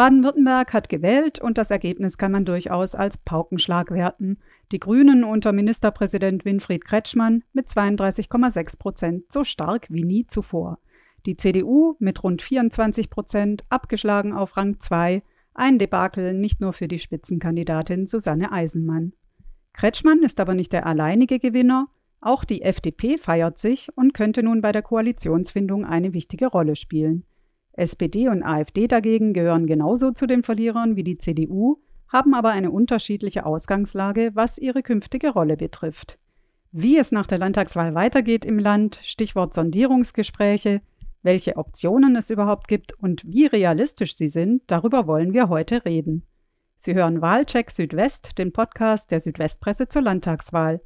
Baden-Württemberg hat gewählt und das Ergebnis kann man durchaus als Paukenschlag werten. Die Grünen unter Ministerpräsident Winfried Kretschmann mit 32,6 Prozent so stark wie nie zuvor. Die CDU mit rund 24 Prozent abgeschlagen auf Rang 2. Ein Debakel nicht nur für die Spitzenkandidatin Susanne Eisenmann. Kretschmann ist aber nicht der alleinige Gewinner. Auch die FDP feiert sich und könnte nun bei der Koalitionsfindung eine wichtige Rolle spielen. SPD und AfD dagegen gehören genauso zu den Verlierern wie die CDU, haben aber eine unterschiedliche Ausgangslage, was ihre künftige Rolle betrifft. Wie es nach der Landtagswahl weitergeht im Land, Stichwort Sondierungsgespräche, welche Optionen es überhaupt gibt und wie realistisch sie sind, darüber wollen wir heute reden. Sie hören Wahlcheck Südwest, den Podcast der Südwestpresse zur Landtagswahl.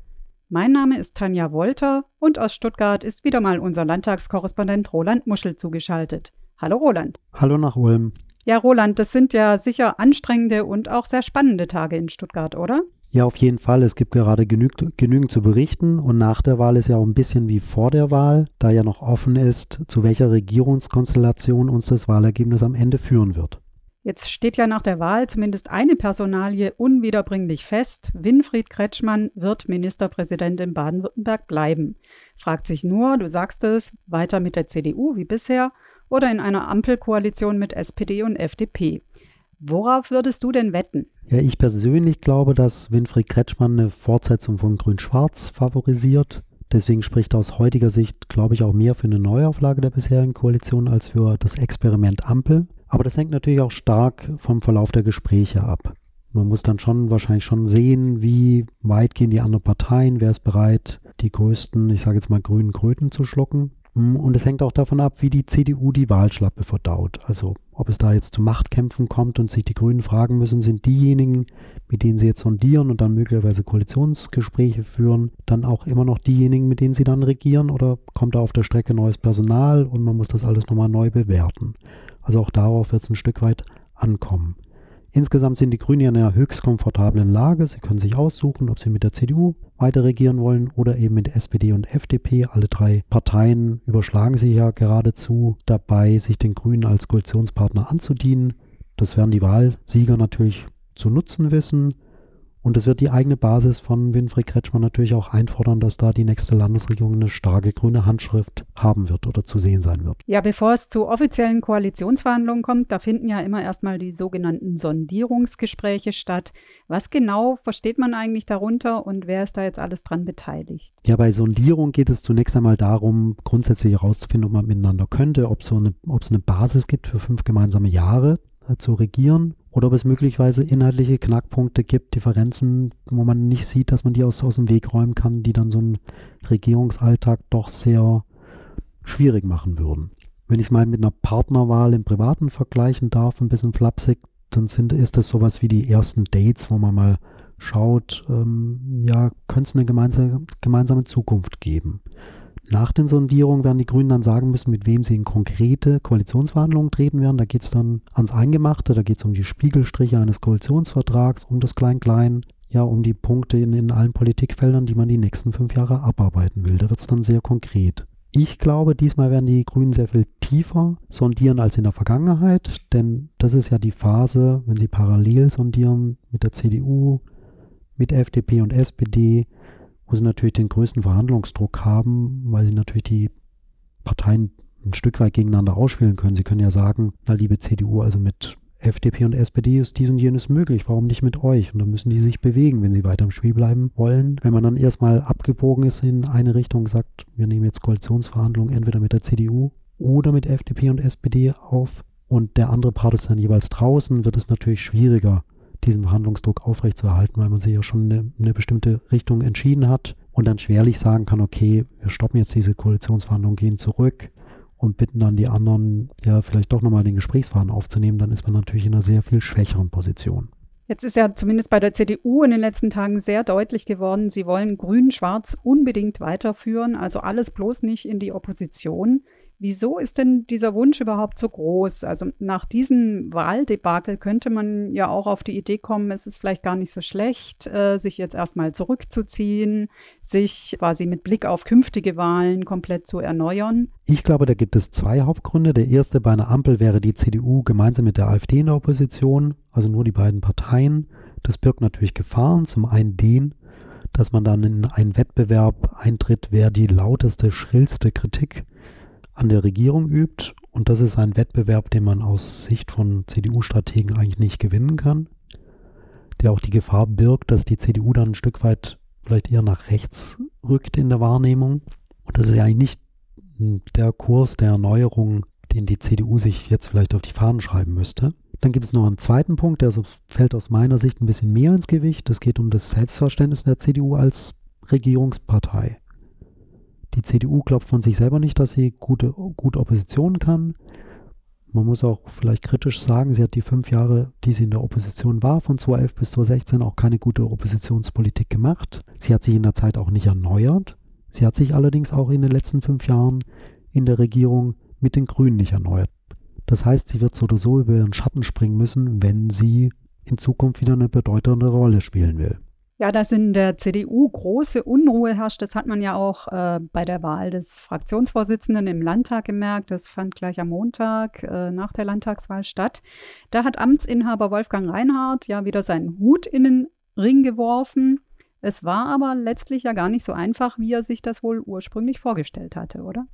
Mein Name ist Tanja Wolter und aus Stuttgart ist wieder mal unser Landtagskorrespondent Roland Muschel zugeschaltet. Hallo Roland. Hallo nach Ulm. Ja, Roland, das sind ja sicher anstrengende und auch sehr spannende Tage in Stuttgart, oder? Ja, auf jeden Fall. Es gibt gerade genügend, genügend zu berichten und nach der Wahl ist ja auch ein bisschen wie vor der Wahl, da ja noch offen ist, zu welcher Regierungskonstellation uns das Wahlergebnis am Ende führen wird. Jetzt steht ja nach der Wahl zumindest eine Personalie unwiederbringlich fest. Winfried Kretschmann wird Ministerpräsident in Baden-Württemberg bleiben. Fragt sich nur, du sagst es, weiter mit der CDU wie bisher oder in einer Ampelkoalition mit SPD und FDP. Worauf würdest du denn wetten? Ja, ich persönlich glaube, dass Winfried Kretschmann eine Fortsetzung von Grün-Schwarz favorisiert. Deswegen spricht aus heutiger Sicht, glaube ich, auch mehr für eine Neuauflage der bisherigen Koalition als für das Experiment Ampel. Aber das hängt natürlich auch stark vom Verlauf der Gespräche ab. Man muss dann schon wahrscheinlich schon sehen, wie weit gehen die anderen Parteien, wer ist bereit, die größten, ich sage jetzt mal, grünen Kröten zu schlucken. Und es hängt auch davon ab, wie die CDU die Wahlschlappe verdaut. Also ob es da jetzt zu Machtkämpfen kommt und sich die Grünen fragen müssen, sind diejenigen, mit denen sie jetzt sondieren und dann möglicherweise Koalitionsgespräche führen, dann auch immer noch diejenigen, mit denen sie dann regieren oder kommt da auf der Strecke neues Personal und man muss das alles nochmal neu bewerten. Also auch darauf wird es ein Stück weit ankommen. Insgesamt sind die Grünen ja in einer höchst komfortablen Lage. Sie können sich aussuchen, ob sie mit der CDU weiter regieren wollen oder eben mit SPD und FDP. Alle drei Parteien überschlagen sich ja geradezu dabei, sich den Grünen als Koalitionspartner anzudienen. Das werden die Wahlsieger natürlich zu nutzen wissen. Und es wird die eigene Basis von Winfried Kretschmann natürlich auch einfordern, dass da die nächste Landesregierung eine starke grüne Handschrift haben wird oder zu sehen sein wird. Ja, bevor es zu offiziellen Koalitionsverhandlungen kommt, da finden ja immer erstmal die sogenannten Sondierungsgespräche statt. Was genau versteht man eigentlich darunter und wer ist da jetzt alles dran beteiligt? Ja, bei Sondierung geht es zunächst einmal darum, grundsätzlich herauszufinden, ob man miteinander könnte, ob, so es eine Basis gibt für fünf gemeinsame Jahre äh, zu regieren oder ob es möglicherweise inhaltliche Knackpunkte gibt, Differenzen, wo man nicht sieht, dass man die aus, aus dem Weg räumen kann, die dann so einen Regierungsalltag doch sehr schwierig machen würden. Wenn ich es mal mit einer Partnerwahl im Privaten vergleichen darf, ein bisschen flapsig, dann sind, ist das sowas wie die ersten Dates, wo man mal schaut, ähm, ja, könnte es eine gemeinsame, gemeinsame Zukunft geben. Nach den Sondierungen werden die Grünen dann sagen müssen, mit wem sie in konkrete Koalitionsverhandlungen treten werden. Da geht es dann ans Eingemachte, da geht es um die Spiegelstriche eines Koalitionsvertrags, um das Klein-Klein, ja, um die Punkte in, in allen Politikfeldern, die man die nächsten fünf Jahre abarbeiten will. Da wird es dann sehr konkret. Ich glaube, diesmal werden die Grünen sehr viel tiefer sondieren als in der Vergangenheit, denn das ist ja die Phase, wenn sie parallel sondieren mit der CDU, mit FDP und SPD, wo sie natürlich den größten Verhandlungsdruck haben, weil sie natürlich die Parteien ein Stück weit gegeneinander ausspielen können. Sie können ja sagen, na liebe CDU, also mit FDP und SPD ist dies und jenes möglich, warum nicht mit euch? Und dann müssen die sich bewegen, wenn sie weiter im Spiel bleiben wollen. Wenn man dann erstmal abgebogen ist in eine Richtung und sagt, wir nehmen jetzt Koalitionsverhandlungen entweder mit der CDU oder mit FDP und SPD auf und der andere Part ist dann jeweils draußen, wird es natürlich schwieriger, diesen Verhandlungsdruck aufrechtzuerhalten, weil man sich ja schon eine, eine bestimmte Richtung entschieden hat und dann schwerlich sagen kann, okay, wir stoppen jetzt diese Koalitionsverhandlungen, gehen zurück und bitten dann die anderen, ja, vielleicht doch nochmal den Gesprächsfaden aufzunehmen, dann ist man natürlich in einer sehr viel schwächeren Position. Jetzt ist ja zumindest bei der CDU in den letzten Tagen sehr deutlich geworden, sie wollen Grün-Schwarz unbedingt weiterführen, also alles bloß nicht in die Opposition. Wieso ist denn dieser Wunsch überhaupt so groß? Also nach diesem Wahldebakel könnte man ja auch auf die Idee kommen, es ist vielleicht gar nicht so schlecht, äh, sich jetzt erstmal zurückzuziehen, sich quasi mit Blick auf künftige Wahlen komplett zu erneuern. Ich glaube, da gibt es zwei Hauptgründe. Der erste bei einer Ampel wäre die CDU gemeinsam mit der AfD in der Opposition, also nur die beiden Parteien. Das birgt natürlich Gefahren. Zum einen den, dass man dann in einen Wettbewerb eintritt, wer die lauteste, schrillste Kritik an der Regierung übt. Und das ist ein Wettbewerb, den man aus Sicht von CDU-Strategen eigentlich nicht gewinnen kann, der auch die Gefahr birgt, dass die CDU dann ein Stück weit vielleicht eher nach rechts rückt in der Wahrnehmung. Und das ist ja eigentlich nicht der Kurs der Erneuerung, den die CDU sich jetzt vielleicht auf die Fahnen schreiben müsste. Dann gibt es noch einen zweiten Punkt, der so fällt aus meiner Sicht ein bisschen mehr ins Gewicht. Es geht um das Selbstverständnis der CDU als Regierungspartei. Die CDU glaubt von sich selber nicht, dass sie gute, gut Opposition kann. Man muss auch vielleicht kritisch sagen, sie hat die fünf Jahre, die sie in der Opposition war, von 2011 bis 2016 auch keine gute Oppositionspolitik gemacht. Sie hat sich in der Zeit auch nicht erneuert. Sie hat sich allerdings auch in den letzten fünf Jahren in der Regierung mit den Grünen nicht erneuert. Das heißt, sie wird so oder so über ihren Schatten springen müssen, wenn sie in Zukunft wieder eine bedeutende Rolle spielen will. Ja, dass in der CDU große Unruhe herrscht, das hat man ja auch äh, bei der Wahl des Fraktionsvorsitzenden im Landtag gemerkt. Das fand gleich am Montag äh, nach der Landtagswahl statt. Da hat Amtsinhaber Wolfgang Reinhardt ja wieder seinen Hut in den Ring geworfen. Es war aber letztlich ja gar nicht so einfach, wie er sich das wohl ursprünglich vorgestellt hatte, oder?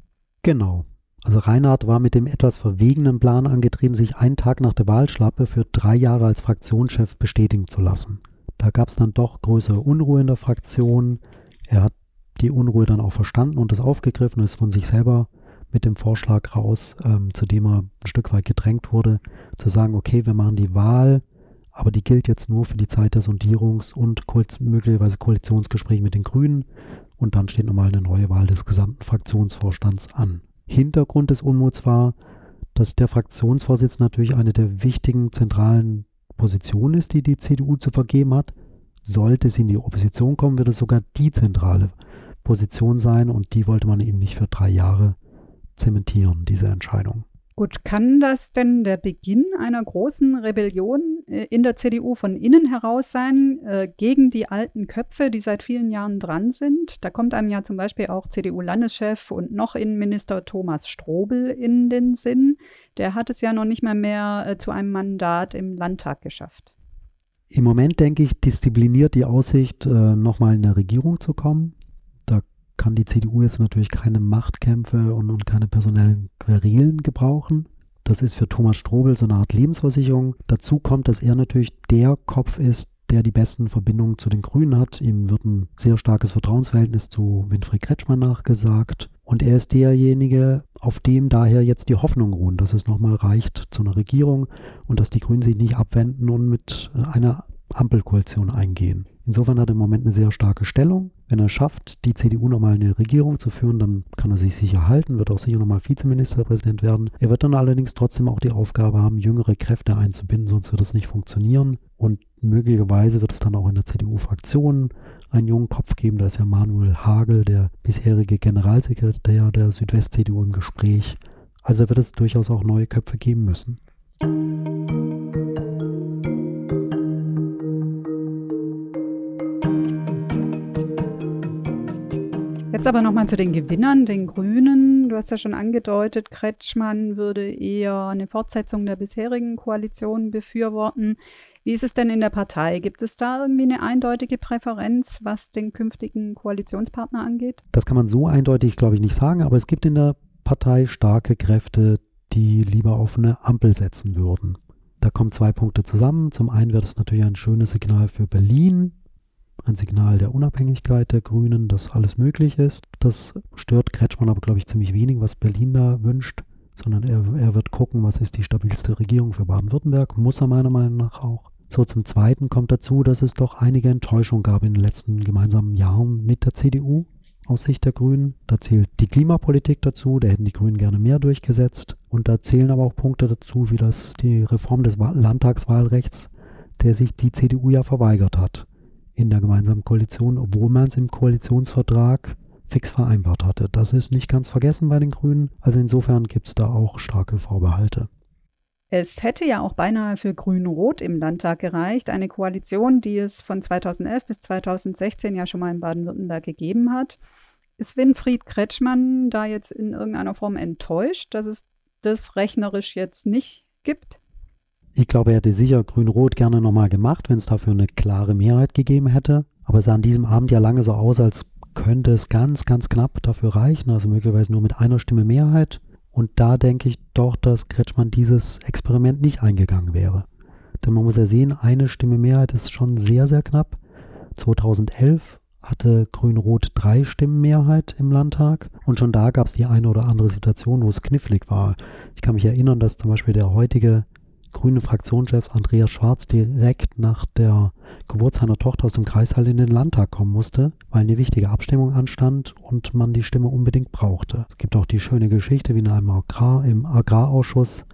Genau. Also Reinhardt war mit dem etwas verwegenen Plan angetreten, sich einen Tag nach der Wahlschlappe für drei Jahre als Fraktionschef bestätigen zu lassen. Da gab es dann doch größere Unruhe in der Fraktion. Er hat die Unruhe dann auch verstanden und das aufgegriffen und ist von sich selber mit dem Vorschlag raus, ähm, zu dem er ein Stück weit gedrängt wurde, zu sagen, okay, wir machen die Wahl, aber die gilt jetzt nur für die Zeit der Sondierungs- und möglicherweise Koalitionsgespräche mit den Grünen und dann steht nochmal eine neue Wahl des gesamten Fraktionsvorstands an. Hintergrund des Unmuts war, dass der Fraktionsvorsitz natürlich eine der wichtigen zentralen Position ist, die die CDU zu vergeben hat. Sollte sie in die Opposition kommen, wird es sogar die zentrale Position sein und die wollte man eben nicht für drei Jahre zementieren, diese Entscheidung. Gut, kann das denn der Beginn einer großen Rebellion äh, in der CDU von innen heraus sein äh, gegen die alten Köpfe, die seit vielen Jahren dran sind? Da kommt einem ja zum Beispiel auch CDU-Landeschef und noch Innenminister Thomas Strobel in den Sinn. Der hat es ja noch nicht mal mehr äh, zu einem Mandat im Landtag geschafft. Im Moment denke ich, diszipliniert die Aussicht, äh, nochmal in der Regierung zu kommen kann die CDU jetzt natürlich keine Machtkämpfe und, und keine personellen Querelen gebrauchen. Das ist für Thomas Strobel so eine Art Lebensversicherung. Dazu kommt, dass er natürlich der Kopf ist, der die besten Verbindungen zu den Grünen hat. Ihm wird ein sehr starkes Vertrauensverhältnis zu Winfried Kretschmann nachgesagt. Und er ist derjenige, auf dem daher jetzt die Hoffnung ruhen, dass es nochmal reicht zu einer Regierung und dass die Grünen sich nicht abwenden und mit einer Ampelkoalition eingehen. Insofern hat er im Moment eine sehr starke Stellung. Wenn er schafft, die CDU nochmal in eine Regierung zu führen, dann kann er sich sicher halten, wird auch sicher nochmal Vizeministerpräsident werden. Er wird dann allerdings trotzdem auch die Aufgabe haben, jüngere Kräfte einzubinden, sonst wird das nicht funktionieren. Und möglicherweise wird es dann auch in der CDU-Fraktion einen jungen Kopf geben. Da ist ja Manuel Hagel, der bisherige Generalsekretär der Südwest-CDU im Gespräch. Also wird es durchaus auch neue Köpfe geben müssen. Jetzt aber nochmal zu den Gewinnern, den Grünen. Du hast ja schon angedeutet, Kretschmann würde eher eine Fortsetzung der bisherigen Koalition befürworten. Wie ist es denn in der Partei? Gibt es da irgendwie eine eindeutige Präferenz, was den künftigen Koalitionspartner angeht? Das kann man so eindeutig, glaube ich, nicht sagen, aber es gibt in der Partei starke Kräfte, die lieber auf eine Ampel setzen würden. Da kommen zwei Punkte zusammen. Zum einen wird es natürlich ein schönes Signal für Berlin, ein Signal der Unabhängigkeit der Grünen, dass alles möglich ist. Das stört Kretschmann aber, glaube ich, ziemlich wenig, was Berlin da wünscht, sondern er, er wird gucken, was ist die stabilste Regierung für Baden-Württemberg, muss er meiner Meinung nach auch. So, zum Zweiten kommt dazu, dass es doch einige Enttäuschungen gab in den letzten gemeinsamen Jahren mit der CDU aus Sicht der Grünen. Da zählt die Klimapolitik dazu, da hätten die Grünen gerne mehr durchgesetzt. Und da zählen aber auch Punkte dazu, wie das die Reform des Landtagswahlrechts, der sich die CDU ja verweigert hat in der gemeinsamen Koalition, obwohl man es im Koalitionsvertrag fix vereinbart hatte. Das ist nicht ganz vergessen bei den Grünen. Also insofern gibt es da auch starke Vorbehalte. Es hätte ja auch beinahe für Grün-Rot im Landtag gereicht, eine Koalition, die es von 2011 bis 2016 ja schon mal in Baden-Württemberg gegeben hat. Ist Winfried Kretschmann da jetzt in irgendeiner Form enttäuscht, dass es das rechnerisch jetzt nicht gibt? Ich glaube, er hätte sicher Grün-Rot gerne nochmal gemacht, wenn es dafür eine klare Mehrheit gegeben hätte. Aber es sah an diesem Abend ja lange so aus, als könnte es ganz, ganz knapp dafür reichen, also möglicherweise nur mit einer Stimme Mehrheit. Und da denke ich doch, dass Kretschmann dieses Experiment nicht eingegangen wäre. Denn man muss ja sehen, eine Stimme Mehrheit ist schon sehr, sehr knapp. 2011 hatte Grün-Rot drei Stimmen Mehrheit im Landtag und schon da gab es die eine oder andere Situation, wo es knifflig war. Ich kann mich erinnern, dass zum Beispiel der heutige grüne Fraktionschef Andreas Schwarz direkt nach der Geburt seiner Tochter aus dem Kreissaal in den Landtag kommen musste, weil eine wichtige Abstimmung anstand und man die Stimme unbedingt brauchte. Es gibt auch die schöne Geschichte, wie in einem Agrar, im Agrarausschuss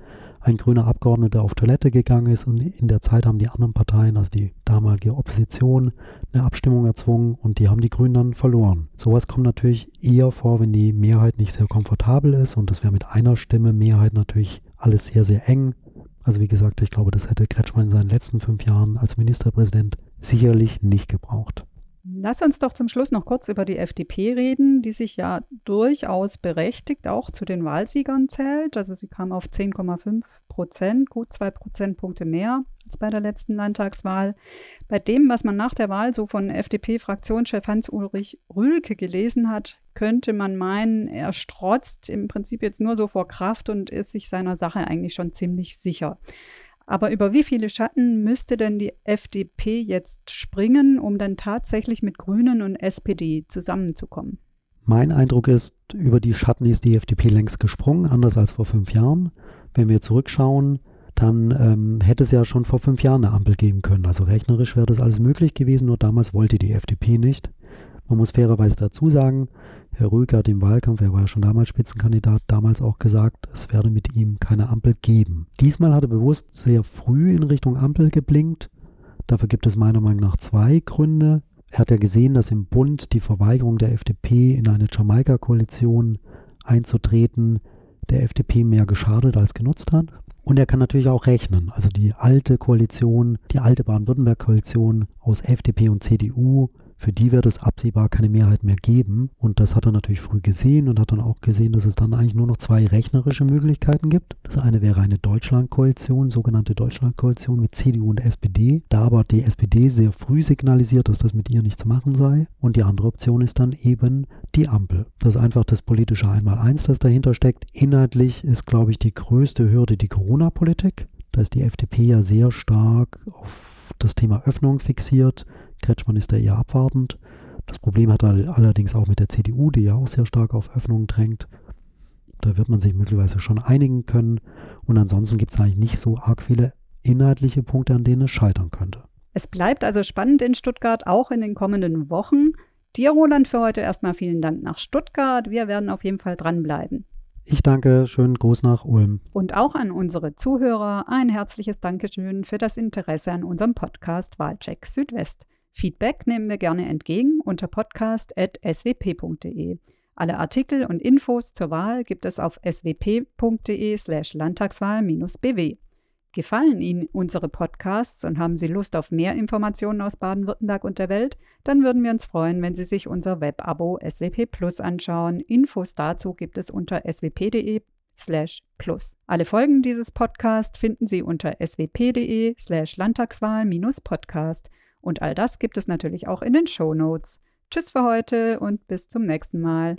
ein grüner Abgeordneter auf Toilette gegangen ist und in der Zeit haben die anderen Parteien, also die damalige Opposition, eine Abstimmung erzwungen und die haben die Grünen dann verloren. Sowas kommt natürlich eher vor, wenn die Mehrheit nicht sehr komfortabel ist und das wäre mit einer Stimme Mehrheit natürlich alles sehr, sehr eng. Also wie gesagt, ich glaube, das hätte Kretschmann in seinen letzten fünf Jahren als Ministerpräsident sicherlich nicht gebraucht. Lass uns doch zum Schluss noch kurz über die FDP reden, die sich ja durchaus berechtigt auch zu den Wahlsiegern zählt. Also sie kam auf 10,5 Prozent, gut zwei Prozentpunkte mehr als bei der letzten Landtagswahl. Bei dem, was man nach der Wahl so von FDP-Fraktionschef Hans-Ulrich Rühlke gelesen hat, könnte man meinen, er strotzt im Prinzip jetzt nur so vor Kraft und ist sich seiner Sache eigentlich schon ziemlich sicher. Aber über wie viele Schatten müsste denn die FDP jetzt springen, um dann tatsächlich mit Grünen und SPD zusammenzukommen? Mein Eindruck ist, über die Schatten ist die FDP längst gesprungen, anders als vor fünf Jahren. Wenn wir zurückschauen, dann ähm, hätte es ja schon vor fünf Jahren eine Ampel geben können. Also rechnerisch wäre das alles möglich gewesen, nur damals wollte die FDP nicht. Man muss fairerweise dazu sagen, Herr Rüger hat im Wahlkampf, er war ja schon damals Spitzenkandidat, damals auch gesagt, es werde mit ihm keine Ampel geben. Diesmal hat er bewusst sehr früh in Richtung Ampel geblinkt. Dafür gibt es meiner Meinung nach zwei Gründe. Er hat ja gesehen, dass im Bund die Verweigerung der FDP in eine Jamaika-Koalition einzutreten der FDP mehr geschadet als genutzt hat. Und er kann natürlich auch rechnen. Also die alte Koalition, die alte Baden-Württemberg-Koalition aus FDP und CDU für die wird es absehbar keine Mehrheit mehr geben. Und das hat er natürlich früh gesehen und hat dann auch gesehen, dass es dann eigentlich nur noch zwei rechnerische Möglichkeiten gibt. Das eine wäre eine Deutschlandkoalition, sogenannte Deutschlandkoalition mit CDU und SPD. Da aber die SPD sehr früh signalisiert, dass das mit ihr nicht zu machen sei. Und die andere Option ist dann eben die Ampel. Das ist einfach das politische Einmaleins, das dahinter steckt. Inhaltlich ist, glaube ich, die größte Hürde die Corona-Politik. Da ist die FDP ja sehr stark auf das Thema Öffnung fixiert. Kretschmann ist da eher abwartend. Das Problem hat er allerdings auch mit der CDU, die ja auch sehr stark auf Öffnungen drängt. Da wird man sich möglicherweise schon einigen können. Und ansonsten gibt es eigentlich nicht so arg viele inhaltliche Punkte, an denen es scheitern könnte. Es bleibt also spannend in Stuttgart, auch in den kommenden Wochen. Dir, Roland, für heute erstmal vielen Dank nach Stuttgart. Wir werden auf jeden Fall dranbleiben. Ich danke, schönen Gruß nach Ulm. Und auch an unsere Zuhörer ein herzliches Dankeschön für das Interesse an unserem Podcast Wahlcheck Südwest. Feedback nehmen wir gerne entgegen unter podcast.swp.de. Alle Artikel und Infos zur Wahl gibt es auf swp.de/slash Landtagswahl-bw. Gefallen Ihnen unsere Podcasts und haben Sie Lust auf mehr Informationen aus Baden-Württemberg und der Welt? Dann würden wir uns freuen, wenn Sie sich unser Web-Abo SWP Plus anschauen. Infos dazu gibt es unter swp.de slash plus. Alle Folgen dieses Podcasts finden Sie unter swp.de slash Landtagswahl-podcast. Und all das gibt es natürlich auch in den Show Notes. Tschüss für heute und bis zum nächsten Mal.